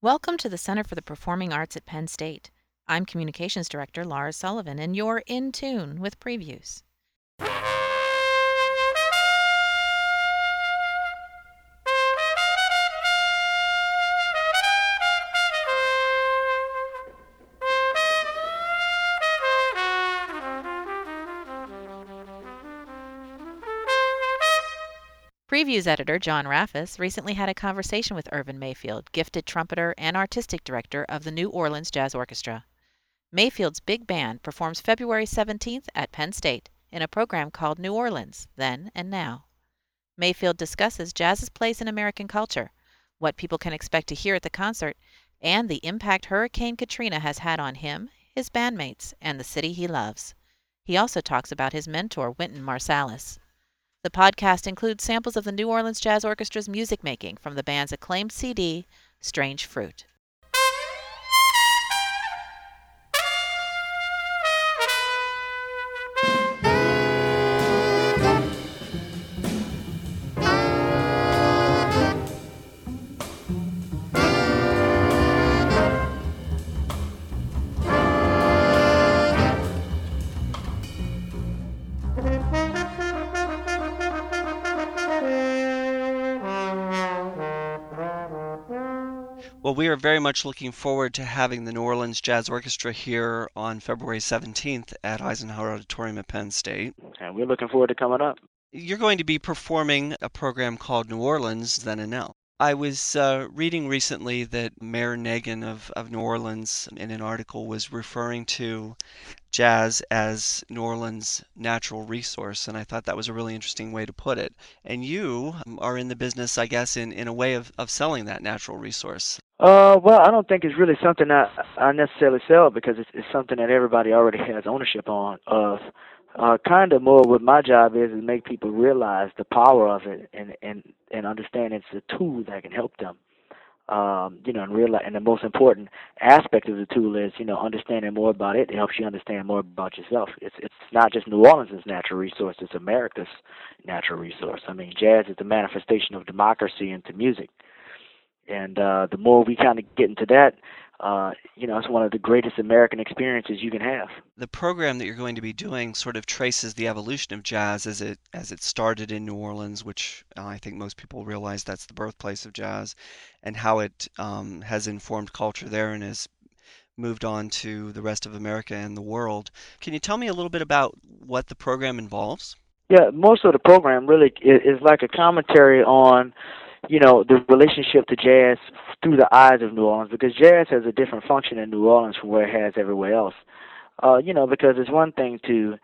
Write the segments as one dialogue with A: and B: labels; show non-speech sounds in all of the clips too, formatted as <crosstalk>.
A: Welcome to the Center for the Performing Arts at Penn State. I'm Communications Director Laura Sullivan, and you're in tune with previews. Previews editor John Raffis recently had a conversation with Irvin Mayfield, gifted trumpeter and artistic director of the New Orleans Jazz Orchestra. Mayfield's big band performs February 17th at Penn State in a program called New Orleans Then and Now. Mayfield discusses jazz's place in American culture, what people can expect to hear at the concert, and the impact Hurricane Katrina has had on him, his bandmates, and the city he loves. He also talks about his mentor, Wynton Marsalis. The podcast includes samples of the New Orleans Jazz Orchestra's music making from the band's acclaimed CD, Strange Fruit.
B: Very much looking forward to having the New Orleans Jazz Orchestra here on February 17th at Eisenhower Auditorium at Penn State.
C: And we're looking forward to coming up.
B: You're going to be performing a program called New Orleans Then and Now. I was uh, reading recently that Mayor Nagin of, of New Orleans, in an article, was referring to jazz as New Orleans' natural resource, and I thought that was a really interesting way to put it. And you are in the business, I guess, in, in a way of, of selling that natural resource.
C: Uh, well, I don't think it's really something that I necessarily sell because it's, it's something that everybody already has ownership on of uh, kind of more what my job is is make people realize the power of it and and and understand it's a tool that can help them. Um, you know, and realize, and the most important aspect of the tool is, you know, understanding more about it. It helps you understand more about yourself. It's it's not just New Orleans' natural resource; it's America's natural resource. I mean, jazz is the manifestation of democracy into music, and uh, the more we kind of get into that, uh, you know, it's one of the greatest American experiences you can have.
B: The program that you're going to be doing sort of traces the evolution of jazz as it as it started in New Orleans, which uh, I think most people realize that's the birthplace of jazz, and how it um, has informed culture there and has moved on to the rest of America and the world. Can you tell me a little bit about what the program involves?
C: Yeah, most of the program really is like a commentary on you know the relationship to jazz through the eyes of New Orleans because jazz has a different function in New Orleans from where it has everywhere else. Uh, you know, because it's one thing to,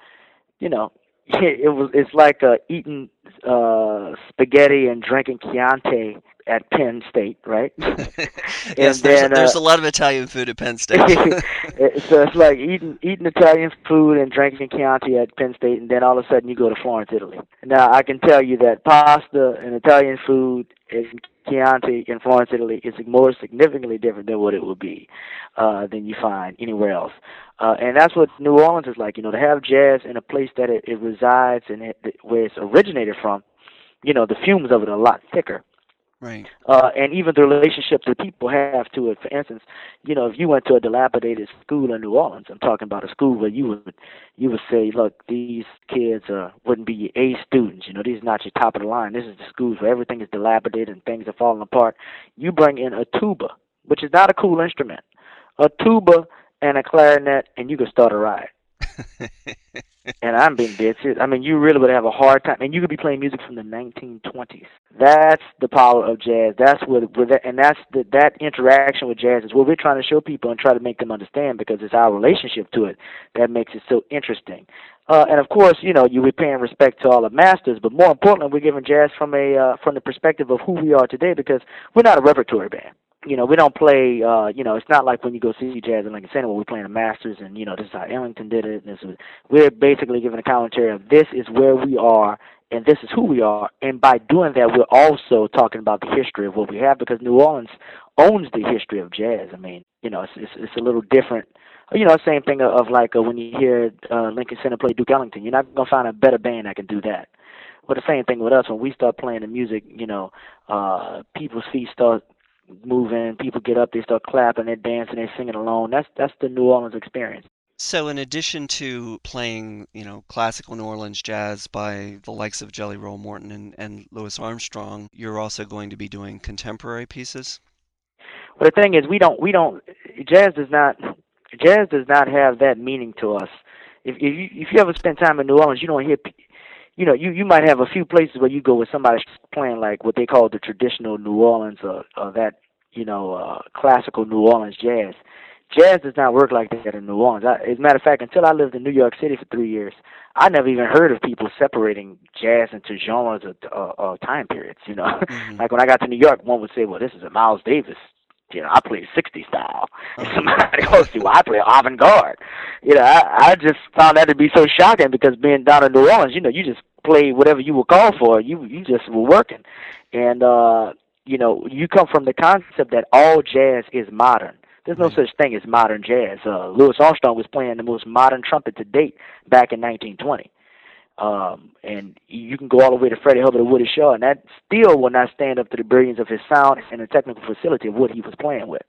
C: you know, <laughs> it was it's like uh, eating uh, spaghetti and drinking Chianti at Penn State, right? <laughs>
B: yes, there's, then, a, there's uh, a lot of Italian food at Penn State. <laughs>
C: so it's like eating eating Italian food and drinking Chianti at Penn State, and then all of a sudden you go to Florence, Italy. Now I can tell you that pasta and Italian food and Chianti in Florence, Italy is more significantly different than what it would be uh, than you find anywhere else. Uh, and that's what New Orleans is like. You know, to have jazz in a place that it, it resides and it, where it's originated from, you know, the fumes of it are a lot thicker.
B: Right.
C: Uh, and even the relationship that people have to it. For instance, you know, if you went to a dilapidated school in New Orleans, I'm talking about a school where you would you would say, look, these kids uh, wouldn't be your A students. You know, these are not your top of the line. This is the schools where everything is dilapidated and things are falling apart. You bring in a tuba, which is not a cool instrument, a tuba and a clarinet, and you can start a riot. <laughs> and I'm being dead serious. I mean, you really would have a hard time, and you could be playing music from the 1920s. That's the power of jazz. That's what, what that, and that's the, that interaction with jazz is what we're trying to show people and try to make them understand because it's our relationship to it that makes it so interesting. Uh, and of course, you know, you are paying respect to all the masters, but more importantly, we're giving jazz from a uh, from the perspective of who we are today because we're not a repertory band you know, we don't play. uh, You know, it's not like when you go see jazz in Lincoln Center where we're playing the Masters, and you know, this is how Ellington did it. And this is, we're basically giving a commentary of this is where we are, and this is who we are. And by doing that, we're also talking about the history of what we have because New Orleans owns the history of jazz. I mean, you know, it's it's, it's a little different. You know, same thing of, of like uh, when you hear uh, Lincoln Center play Duke Ellington, you're not gonna find a better band that can do that. But the same thing with us when we start playing the music, you know, uh people's feet start moving. People get up, they start clapping, they're dancing, they're singing along. That's that's the New Orleans experience.
B: So, in addition to playing, you know, classical New Orleans jazz by the likes of Jelly Roll Morton and, and Louis Armstrong, you're also going to be doing contemporary pieces.
C: Well, the thing is, we don't we don't jazz does not jazz does not have that meaning to us. If if you if you ever spend time in New Orleans, you don't hear you know, you you might have a few places where you go where somebody's playing like what they call the traditional New Orleans or, or that you know uh, classical New Orleans jazz. Jazz does not work like that in New Orleans. I, as a matter of fact, until I lived in New York City for three years, I never even heard of people separating jazz into genres or, or, or time periods. You know, <laughs> mm-hmm. like when I got to New York, one would say, "Well, this is a Miles Davis you know, I play 60 style. <laughs> And somebody else do, I play avant garde. You know, I, I just found that to be so shocking because being down in New Orleans, you know, you just play whatever you were called for. You you just were working, and uh, you know, you come from the concept that all jazz is modern. There's no such thing as modern jazz. Uh, Louis Armstrong was playing the most modern trumpet to date back in 1920. Um, and you can go all the way to Freddie Hubbard or Woody Shaw, and that still will not stand up to the brilliance of his sound and the technical facility of what he was playing with.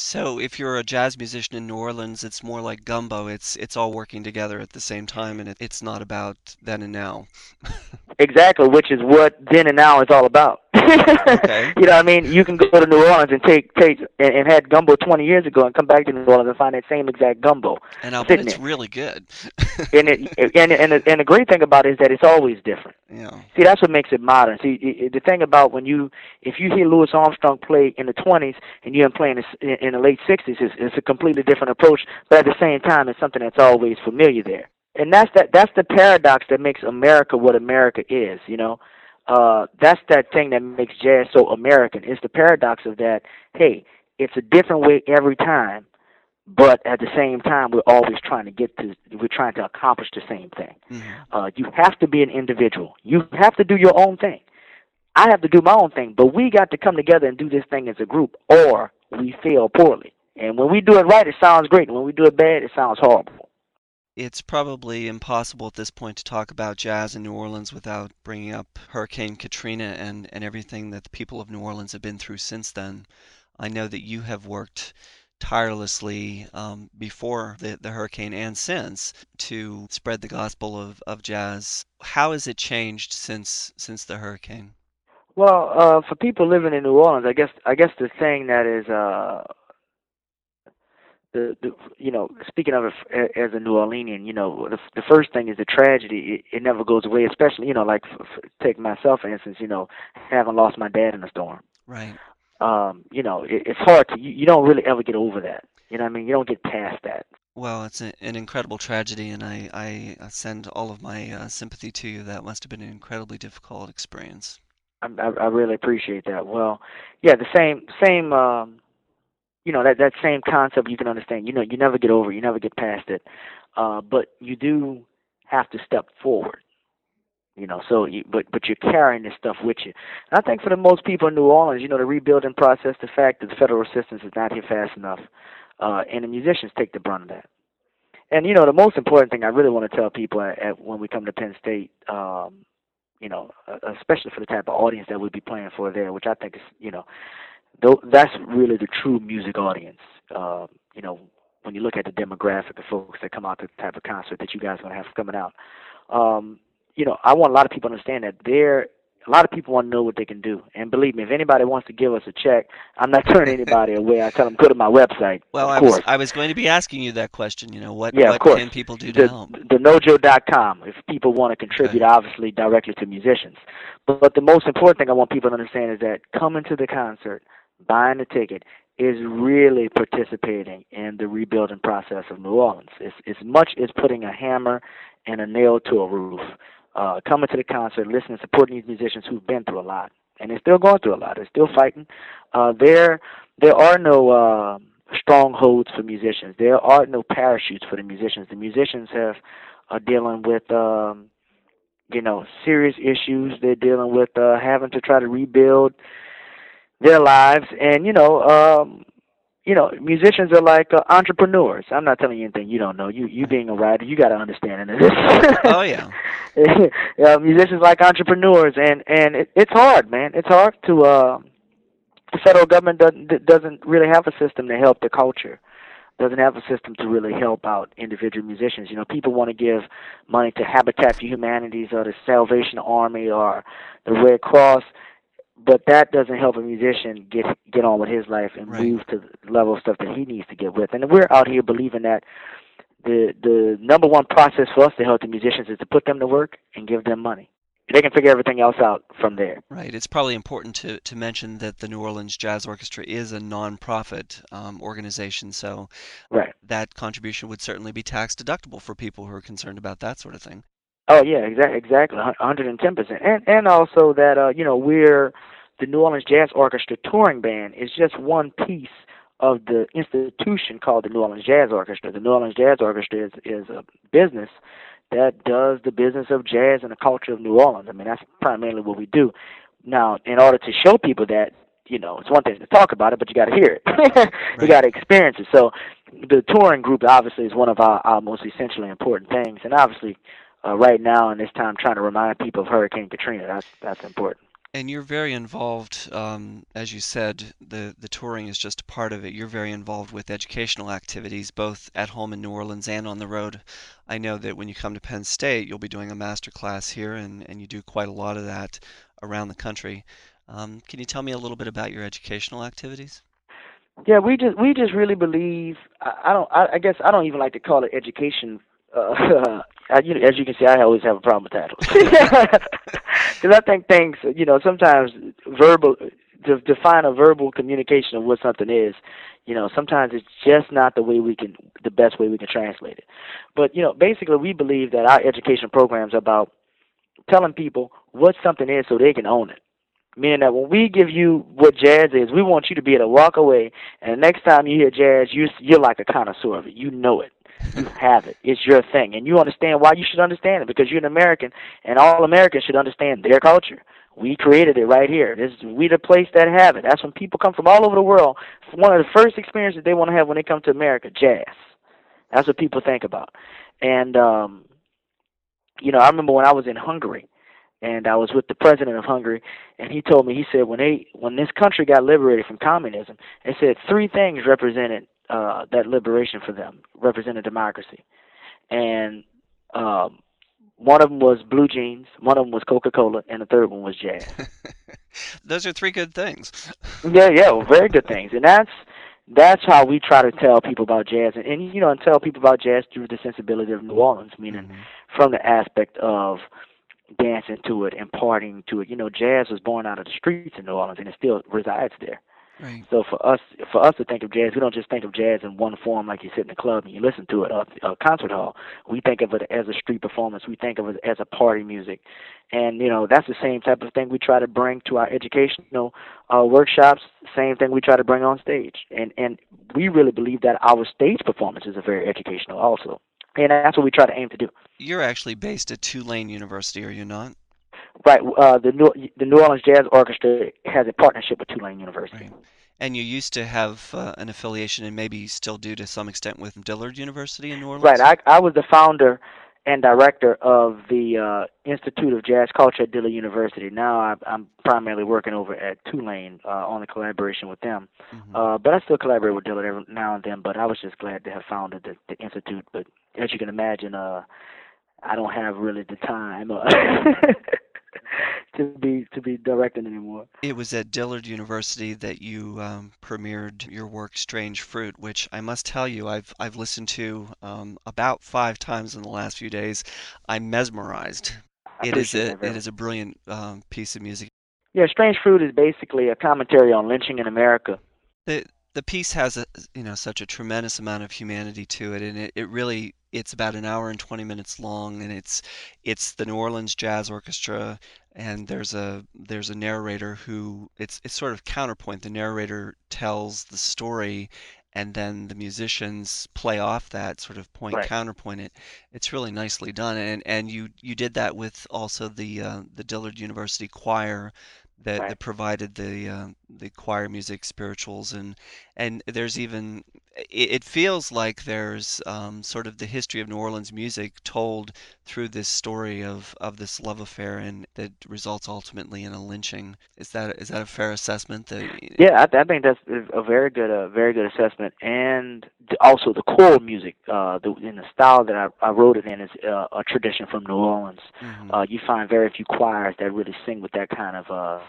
B: So if you're a jazz musician in New Orleans, it's more like gumbo. It's it's all working together at the same time, and it, it's not about then and now. <laughs>
C: exactly, which is what then and now is all about. <laughs>
B: okay.
C: You know, what I mean, you can go to New Orleans and take take and, and had gumbo 20 years ago, and come back to New Orleans and find that same exact gumbo.
B: And bet it's there. really good. <laughs>
C: and it and and the, and the great thing about it is that it's always different.
B: Yeah.
C: See, that's what makes it modern. See, the thing about when you if you hear Louis Armstrong play in the 20s and you hear him playing in the late 60s, it's, it's a completely different approach. But at the same time, it's something that's always familiar there. And that's that. That's the paradox that makes America what America is. You know uh, that's that thing that makes jazz so American. It's the paradox of that. Hey, it's a different way every time, but at the same time, we're always trying to get to. We're trying to accomplish the same thing. Mm-hmm. Uh, you have to be an individual. You have to do your own thing. I have to do my own thing, but we got to come together and do this thing as a group, or we fail poorly. And when we do it right, it sounds great. And when we do it bad, it sounds horrible
B: it's probably impossible at this point to talk about jazz in New Orleans without bringing up Hurricane Katrina and, and everything that the people of New Orleans have been through since then. I know that you have worked tirelessly um, before the, the hurricane and since to spread the gospel of, of jazz. How has it changed since since the hurricane?
C: Well, uh, for people living in New Orleans, I guess I guess the thing that is uh, the, the you know speaking of it as a New Orleanian, you know the the first thing is the tragedy. It, it never goes away. Especially you know like f- f- take myself for instance. You know having lost my dad in a storm.
B: Right.
C: Um. You know it, it's hard to you, you don't really ever get over that. You know what I mean? You don't get past that.
B: Well, it's a, an incredible tragedy, and I, I send all of my uh, sympathy to you. That must have been an incredibly difficult experience.
C: I, I, I really appreciate that. Well, yeah, the same same um, you know that that same concept you can understand. You know, you never get over, it, you never get past it, uh, but you do have to step forward. You know, so you, but but you're carrying this stuff with you. And I think for the most people in New Orleans, you know, the rebuilding process, the fact that the federal assistance is not here fast enough, uh, and the musicians take the brunt of that. And you know, the most important thing I really want to tell people at, at when we come to Penn State, um, you know, uh, especially for the type of audience that we'd be playing for there, which I think is, you know, that's really the true music audience. Uh, you know, when you look at the demographic of folks that come out to the type of concert that you guys are going to have coming out, um, you know, I want a lot of people to understand that there. A lot of people want to know what they can do, and believe me, if anybody wants to give us a check, I'm not <laughs> turning anybody away. I tell them go to my website.
B: Well,
C: I
B: was I was going to be asking you that question. You know, what
C: yeah,
B: what can people do to
C: the,
B: help?
C: The nojo.com. If people want to contribute, okay. obviously directly to musicians. But, but the most important thing I want people to understand is that coming to the concert buying a ticket is really participating in the rebuilding process of New Orleans. It's as much as putting a hammer and a nail to a roof. Uh, coming to the concert, listening, supporting these musicians who've been through a lot, and they're still going through a lot. They're still fighting. Uh, there, there are no uh, strongholds for musicians. There are no parachutes for the musicians. The musicians have are dealing with, um, you know, serious issues. They're dealing with uh, having to try to rebuild their lives. And you know um you know musicians are like uh, entrepreneurs. I'm not telling you anything you don't know. You you being a writer you got to understand this <laughs>
B: oh yeah. <laughs>
C: Uh, musicians like entrepreneurs. And and it, it's hard man. It's hard to uh the federal government doesn't doesn't really have a system to help the culture. Doesn't have a system to really help out individual musicians. You know, people want to give money to Habitat for Humanities or the Salvation Army or the Red Cross, but that doesn't help a musician get get on with his life and
B: Right.
C: move to the level of stuff that he needs to get with. And we're out here believing that the the number one process for us to help the musicians is to put them to work and give them money. They can figure everything else out from there.
B: Right. It's probably important to, to mention that the New Orleans Jazz Orchestra is a nonprofit um, organization, so
C: Right.
B: that contribution would certainly be tax deductible for people who are concerned about that sort of thing.
C: Oh yeah, exactly, exactly, hundred and ten percent, and and also that uh, you know we're the New Orleans Jazz Orchestra touring band is just one piece of the institution called the New Orleans Jazz Orchestra. The New Orleans Jazz Orchestra is is a business that does the business of jazz and the culture of New Orleans. I mean that's primarily what we do. Now, in order to show people that, you know, it's one thing to talk about it, but you got to hear it. <laughs> you got to experience it. So, the touring group obviously is one of our, our most essentially important things, and obviously uh, right now in this time trying to remind people of Hurricane Katrina. That's that's important.
B: And you're very involved, um, as you said, the, the touring is just a part of it. You're very involved with educational activities, both at home in New Orleans and on the road. I know that when you come to Penn State, you'll be doing a master class here, and, and you do quite a lot of that around the country. Um, can you tell me a little bit about your educational activities?
C: Yeah, we just we just really believe. I, I don't. I, I guess I don't even like to call it education. Uh, <laughs> I, you know, as you can see, I always have a problem with titles <laughs> because <laughs> I think things. You know, sometimes verbal to define a verbal communication of what something is. You know, sometimes it's just not the way we can, the best way we can translate it. But you know, basically, we believe that our education programs are about telling people what something is so they can own it. Meaning that when we give you what jazz is, we want you to be able to walk away, and the next time you hear jazz, you you're like a connoisseur of it. You know it, you have it. It's your thing, and you understand why you should understand it because you're an American, and all Americans should understand their culture. We created it right here. This is, we the place that have it. That's when people come from all over the world. It's One of the first experiences they want to have when they come to America, jazz. That's what people think about. And um, you know, I remember when I was in Hungary and I was with the president of Hungary, and he told me he said when they when this country got liberated from communism, they said three things represented uh, that liberation for them, represented democracy, and um, one of them was blue jeans, one of them was Coca Cola, and the third one was jazz. <laughs>
B: Those are three good things. <laughs>
C: yeah, yeah, well, very good things, and that's that's how we try to tell people about jazz, and, and you know, and tell people about jazz through the sensibility of New Orleans, meaning
B: Mhm.
C: from the aspect of dancing to it and partying to it. You know, jazz was born out of the streets in New Orleans, and it still resides there.
B: Right.
C: So for us, for us to think of jazz, we don't just think of jazz in one form, like you sit in a club and you listen to it, or a concert hall. We think of it as a street performance. We think of it as a party music, and you know that's the same type of thing we try to bring to our educational uh, workshops. Same thing we try to bring on stage, and and we really believe that our stage performances are very educational also, and that's what we try to aim to do.
B: You're actually based at Tulane University, are you not?
C: Right. Uh, the New the New Orleans Jazz Orchestra has a partnership with Tulane University.
B: Right. And you used to have uh, an affiliation, and maybe you still do to some extent, with Dillard University in New Orleans.
C: Right. I I was the founder and director of the uh, Institute of Jazz Culture at Dillard University. Now I, I'm primarily working over at Tulane uh, on a collaboration with them.
B: Mhm.
C: Uh, but I still collaborate with Dillard every now and then. But I was just glad to have founded the, the institute. But as you can imagine, uh, I don't have really the time uh, <laughs> <laughs> to be to be directing anymore.
B: It was at Dillard University that you um, premiered your work "Strange Fruit," which I must tell you, I've I've listened to um, about five times in the last few days. I'm mesmerized. It is a
C: that
B: it is a brilliant um, piece of music.
C: Yeah, Strange Fruit is basically a commentary on lynching in America.
B: the The piece has a you know such a tremendous amount of humanity to it, and it, it really it's about an hour and 20 minutes long, and it's it's the New Orleans Jazz Orchestra, and there's a there's a narrator who it's it's sort of counterpoint. The narrator tells the story, and then the musicians play off that sort of point
C: Right.
B: counterpoint it. It's really nicely done, and and you you did that with also the uh, the Dillard University Choir that,
C: Right.
B: that provided the uh, the choir music, spirituals, and and there's even it, it feels like there's um, sort of the history of New Orleans music told through this story of of this love affair and that results ultimately in a lynching. Is that is that a fair assessment? That
C: Yeah, I, I think that's a very good, a very good assessment, and also the choral music, uh, the, in the style that I, I wrote it in is uh, a tradition from New Orleans.
B: Mhm.
C: Uh, you find very few choirs that really sing with that kind of uh,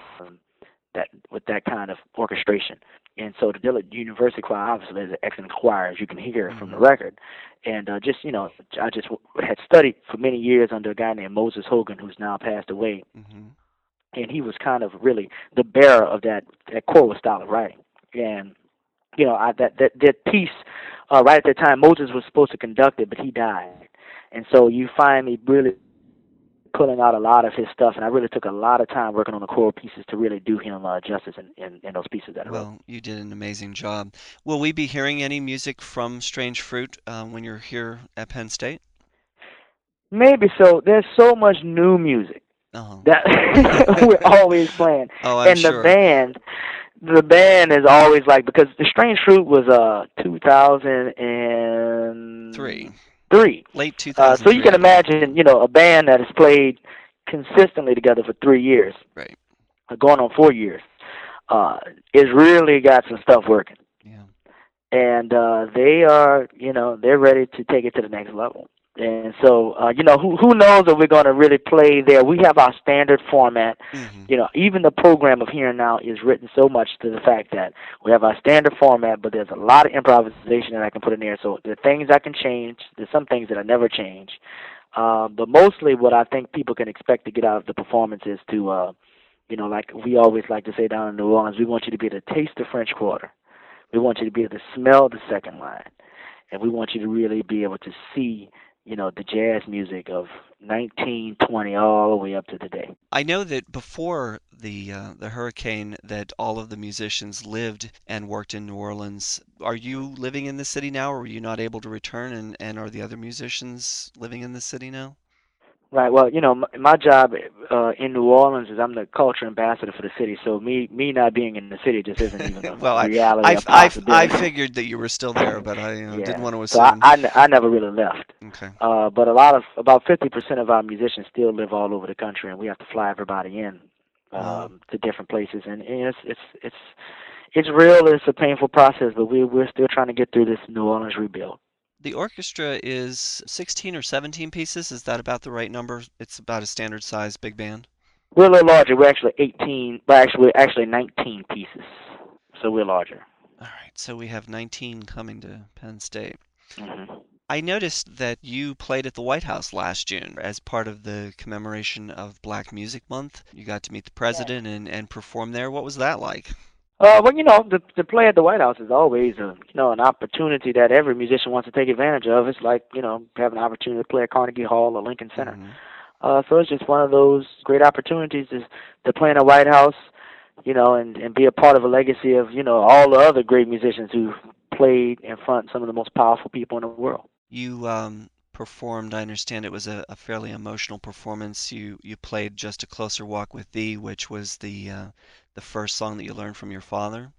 C: that with that kind of orchestration. And so the Dillard University Choir obviously is an excellent choir, as you can hear from the
B: Mhm.
C: record. And uh, just you know, I just w- had studied for many years under a guy named Moses Hogan, who's now passed away
B: Mhm.
C: and he was kind of really the bearer of that that choral style of writing. And you know, I, that that that piece uh, right at that time, Moses was supposed to conduct it, but he died, and so you find me really pulling out a lot of his stuff, and I really took a lot of time working on the core pieces to really do him uh, justice in, in in those pieces that I wrote.
B: Well, you did an amazing job. Will we be hearing any music from Strange Fruit uh, when you're here at Penn State?
C: Maybe so. There's so much new music
B: Oh,
C: that <laughs> we're always playing.
B: oh,
C: and
B: sure.
C: the band the band is always like because the strange fruit was uh 2003
B: Three, late
C: uh so you can imagine you know a band that has played consistently together for three years
B: Right.
C: uh, going on four years uh is really got some stuff working
B: Yeah.
C: and uh they are you know they're ready to take it to the next level and so uh you know who who knows if we're going to really play there we have our standard format
B: hmm
C: you know, even the program of Here and Now is written so much to the fact that we have our standard format, but there's a lot of improvisation that I can put in there. So are things I can change. There's some things that I never change. Uh, but mostly what I think people can expect to get out of the performance is to, uh, you know, like we always like to say down in New Orleans, we want you to be able to taste the French Quarter. We want you to be able to smell the second line. And we want you to really be able to see, you know, the jazz music of 1920 all the way up to today.
B: I know that before the uh, the hurricane, that all of the musicians lived and worked in New Orleans. Are you living in the city now, or were you not able to return? And and are the other musicians living in the city now?
C: Right. Well, you know, my, my job uh, in New Orleans is I'm the culture ambassador for the city. So me me not being in the city just isn't even <laughs> a
B: Well, I-
C: reality.
B: I, I, I figured that you were still there, but I uh,
C: yeah.
B: didn't want to assume.
C: So I. I, I never really left.
B: Okay.
C: Uh, but a lot of about 50% of our musicians still live all over the country, and we have to fly everybody in um,
B: Wow.
C: to different places. And, and it's it's it's it's real. It's a painful process, but we we're still trying to get through this New Orleans rebuild.
B: The orchestra is 16 or 17 pieces. Is that about the right number? It's about a standard size big band.
C: We're a little larger. We're actually 18, but actually we're actually 19 pieces, so we're larger.
B: All right, so we have 19 coming to Penn State.
C: hmm
B: I noticed that you played at the White House last June as part of the commemoration of Black Music Month. You got to meet the president and, and perform there. What was that like?
C: Uh, well, you know, the the play at the White House is always a you know an opportunity that every musician wants to take advantage of. It's like you know having an opportunity to play at Carnegie Hall or Lincoln Center.
B: Mhm.
C: Uh, so it's just one of those great opportunities is to play in the White House, you know, and and be a part of a legacy of you know all the other great musicians who played in front of some of the most powerful people in the world.
B: You um, performed, I understand it was a, a fairly emotional performance. You you played Just a Closer Walk with Thee, which was the uh, the first song that you learned from your father.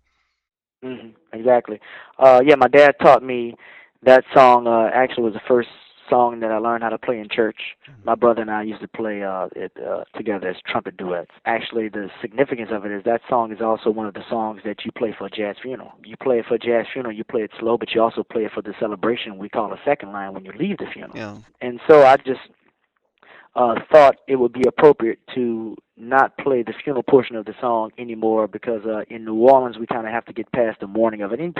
C: hmm Exactly. Uh, yeah, my dad taught me that song. Uh, actually, was the first song that I learned how to play in church. My brother and I used to play uh, it uh, together as trumpet duets. Actually, the significance of it is that song is also one of the songs that you play for a jazz funeral. You play it for a jazz funeral, you play it slow, but you also play it for the celebration we call a second line when you leave the funeral.
B: Yeah.
C: And so I just uh, thought it would be appropriate to not play the funeral portion of the song anymore because uh, in New Orleans we kind of have to get past the mourning of it. And,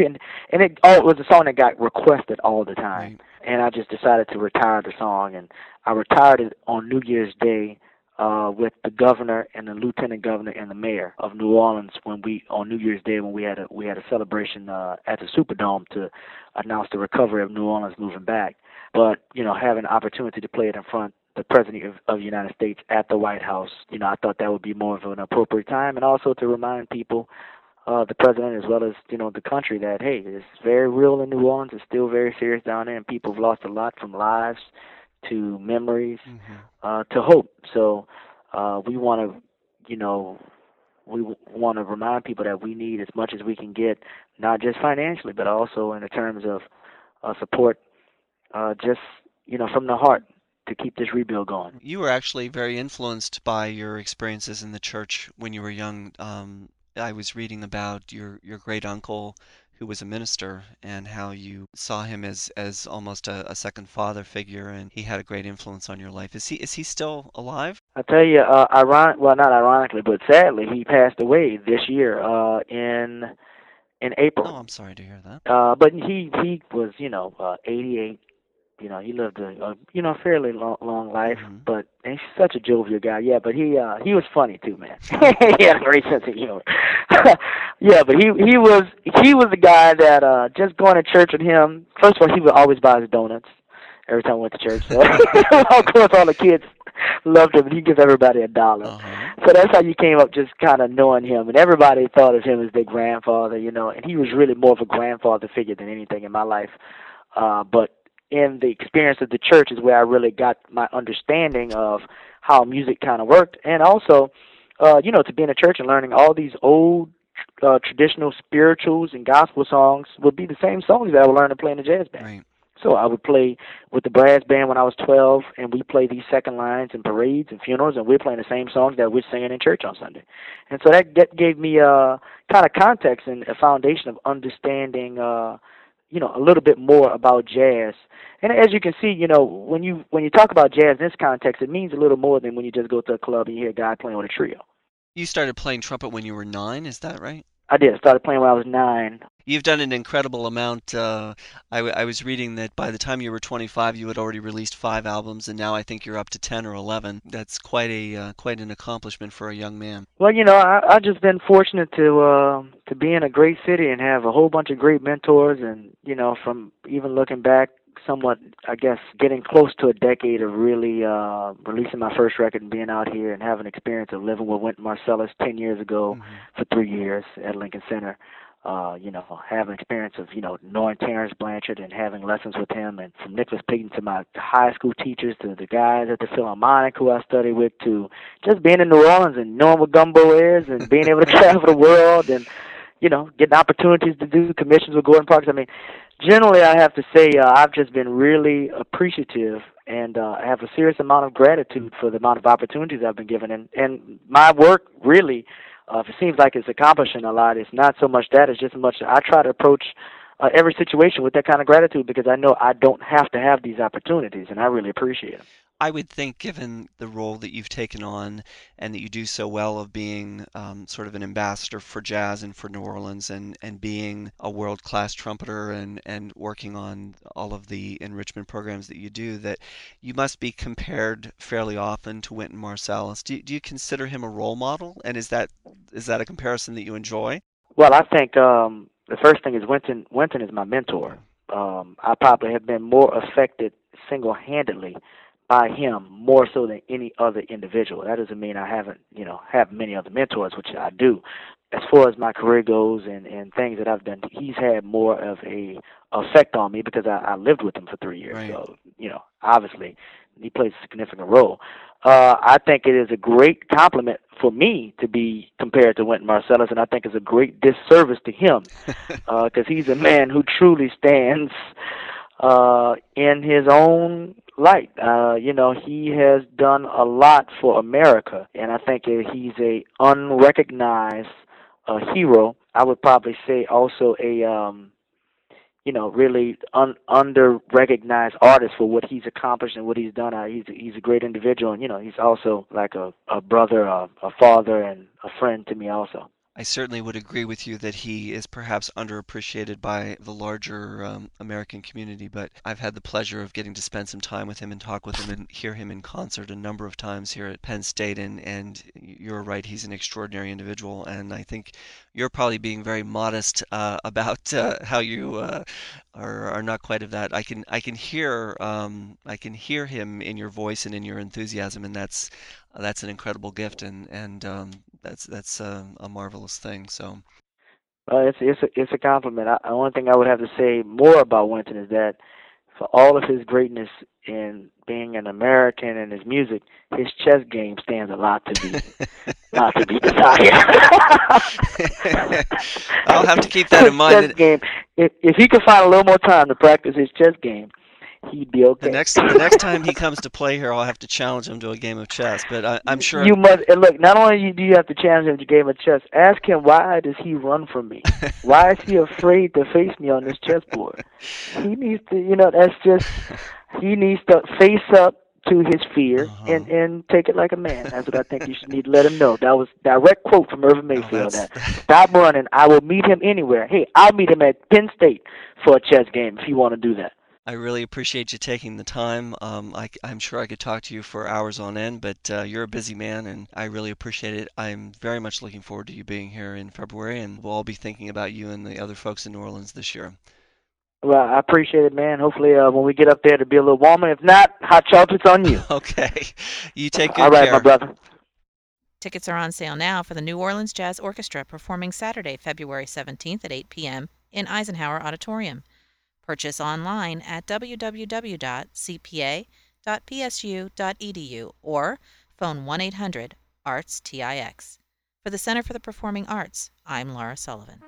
C: and it, oh, it was a song that got requested all the time
B: Right.
C: And I just decided to retire the song, and I retired it on New Year's Day uh, with the governor and the lieutenant governor and the mayor of New Orleans when we on New Year's Day when we had a we had a celebration uh, at the Superdome to announce the recovery of New Orleans moving back. But you know, having the opportunity to play it in front the president of, of the United States at the White House, you know, I thought that would be more of an appropriate time, and also to remind people uh, the president as well as you know the country that hey, it's very real in New Orleans. It's still very serious down there, and people have lost a lot from lives to memories
B: hmm
C: uh, to hope. So uh, we want to, you know, we want to remind people that we need as much as we can get, not just financially, but also in the terms of uh, support, uh, just you know, from the heart to keep this rebuild going.
B: You were actually very influenced by your experiences in the church when you were young. Um, I was reading about your your great uncle who was a minister and how you saw him as as almost a, a, second father figure and he had a great influence on your life. Is he is he still alive?
C: I tell you, uh, iron well not ironically, but sadly he passed away this year uh, in in April.
B: Oh, I'm sorry to hear that.
C: Uh, but he he was you know uh, 88 you know, he lived a, a you know fairly long, long life, mm-hmm. but he's such a jovial guy. Yeah, but he uh he was funny too, man. <laughs> he had a great sense of humor. <laughs> yeah, but he he was he was the guy that uh just going to church with him. First of all, he would always buy his donuts every time we went to church. So <laughs> of course, all the kids loved him. He gives everybody a dollar. Uh-huh. So that's how you came up, just kind of knowing him, and everybody thought of him as their grandfather, you know. And he was really more of a grandfather figure than anything in my life. Uh, but in the experience of the church is where I really got my understanding of how music kind of worked, and also, uh, you know, to be in a church and learning all these old uh, traditional spirituals and gospel songs would be the same songs that I would learn to play in the jazz band.
B: Right.
C: So I would play with the brass band when I was 12, and we play these second lines in parades and funerals, and we're playing the same songs that we're singing in church on Sunday. And so that, that gave me uh, kind of context and a foundation of understanding, uh, you know, a little bit more about jazz and as you can see, you know, when you when you talk about jazz in this context, it means a little more than when you just go to a club and you hear a guy playing with a trio.
B: You started playing trumpet when you were nine, is that right?
C: I did. Started playing when I was nine.
B: You've done an incredible amount. Uh, I, w- I was reading that by the time you were 25, you had already released five albums, and now I think you're up to 10 or 11. That's quite a uh, quite an accomplishment for a young man.
C: Well, you know, I I just been fortunate to uh, to be in a great city and have a whole bunch of great mentors, and you know, from even looking back somewhat, I guess, getting close to a decade of really uh, releasing my first record and being out here and having experience of living with Wynton Marsalis 10 years ago mm-hmm. for three years at Lincoln Center. Uh, you know, having experience of, you know, knowing Terence Blanchard and having lessons with him and from Nicholas Payton to my high school teachers to the guys at the Philharmonic who I studied with to just being in New Orleans and knowing what gumbo is and being able to <laughs> travel the world and, you know, getting opportunities to do commissions with Gordon Parks. I mean, generally, I have to say uh, I've just been really appreciative and uh, I have a serious amount of gratitude for the amount of opportunities I've been given. And and my work really, uh, if it seems like it's accomplishing a lot, it's not so much that. It's just much I try to approach uh, every situation with that kind of gratitude because I know I don't have to have these opportunities, and I really appreciate them.
B: I would think, given the role that you've taken on and that you do so well of being um, sort of an ambassador for jazz and for New Orleans and, and being a world class trumpeter and, and working on all of the enrichment programs that you do, that you must be compared fairly often to Wynton Marsalis. Do, do you consider him a role model? And is that is that a comparison that you enjoy?
C: Well, I think um, the first thing is Wynton, Wynton is my mentor. Um, I probably have been more affected single handedly by him more so than any other individual. That doesn't mean I haven't, you know, have many other mentors, which I do. As far as my career goes and and things that I've done, he's had more of a effect on me because I, I lived with him for three years.
B: Right.
C: So you know, obviously, he plays a significant role. Uh, I think it is a great compliment for me to be compared to Wynton Marsalis, and I think it's a great disservice to him because <laughs> uh, he's a man who truly stands uh, in his own light. Uh, you know, he has done a lot for America, and I think he's a unrecognized uh, hero. I would probably say also a um, you know, really un- under recognized artist for what he's accomplished and what he's done. Uh, he's he's a great individual, and you know, he's also like a a brother, a, a father, and a friend to me also.
B: I certainly would agree with you that he is perhaps underappreciated by the larger um, American community, but I've had the pleasure of getting to spend some time with him and talk with him and hear him in concert a number of times here at Penn State. And, and you're right, he's an extraordinary individual. And I think you're probably being very modest uh, <laughs> about uh, how you uh, are, are not quite of that. I can I can hear um, I can hear him in your voice and in your enthusiasm, and that's that's an incredible gift. And and um, that's that's a, a marvelous thing. So.
C: Well, it's it's a, it's a compliment. I, the only thing I would have to say more about Wynton is that for all of his greatness in being an American and his music, his chess game stands a lot to beat. <laughs> Not to be desired.
B: I'll have to keep that in mind.
C: Chess game. If if he could find a little more time to practice his chess game, he'd be okay.
B: The next the next time he comes to play here, I'll have to challenge him to a game of chess. But I, I'm sure
C: you must. And look, not only do you have to challenge him to a game of chess, ask him why does he run from me? <laughs> why is he afraid to face me on this chessboard? He needs to. You know, that's just. He needs to face up to his fear
B: Uh-huh.
C: and and take it like a man. That's what I think you should need to let him know. That was direct quote from Irvin
B: Oh,
C: Mayfield.
B: that's-
C: that stop running. I will meet him anywhere. Hey, I'll meet him at Penn State for a chess game if you want to do that.
B: I really appreciate you taking the time. Um, I, am sure I could talk to you for hours on end, but uh, you're a busy man, and I really appreciate it. I'm very much looking forward to you being here in February, and we'll all be thinking about you and the other folks in New Orleans this year.
C: Well, I appreciate it, man. Hopefully, uh, when we get up there, to be a little warmer. If not, hot chocolate's on you. <laughs>
B: Okay. You take good
C: All right,
B: care.
C: my brother.
A: Tickets are on sale now for the New Orleans Jazz Orchestra performing Saturday, February 17th at 8 p.m. in Eisenhower Auditorium. Purchase online at www.cpa.psu.edu or phone 1 800 ARTS TIX. For the Center for the Performing Arts, I'm Laura Sullivan.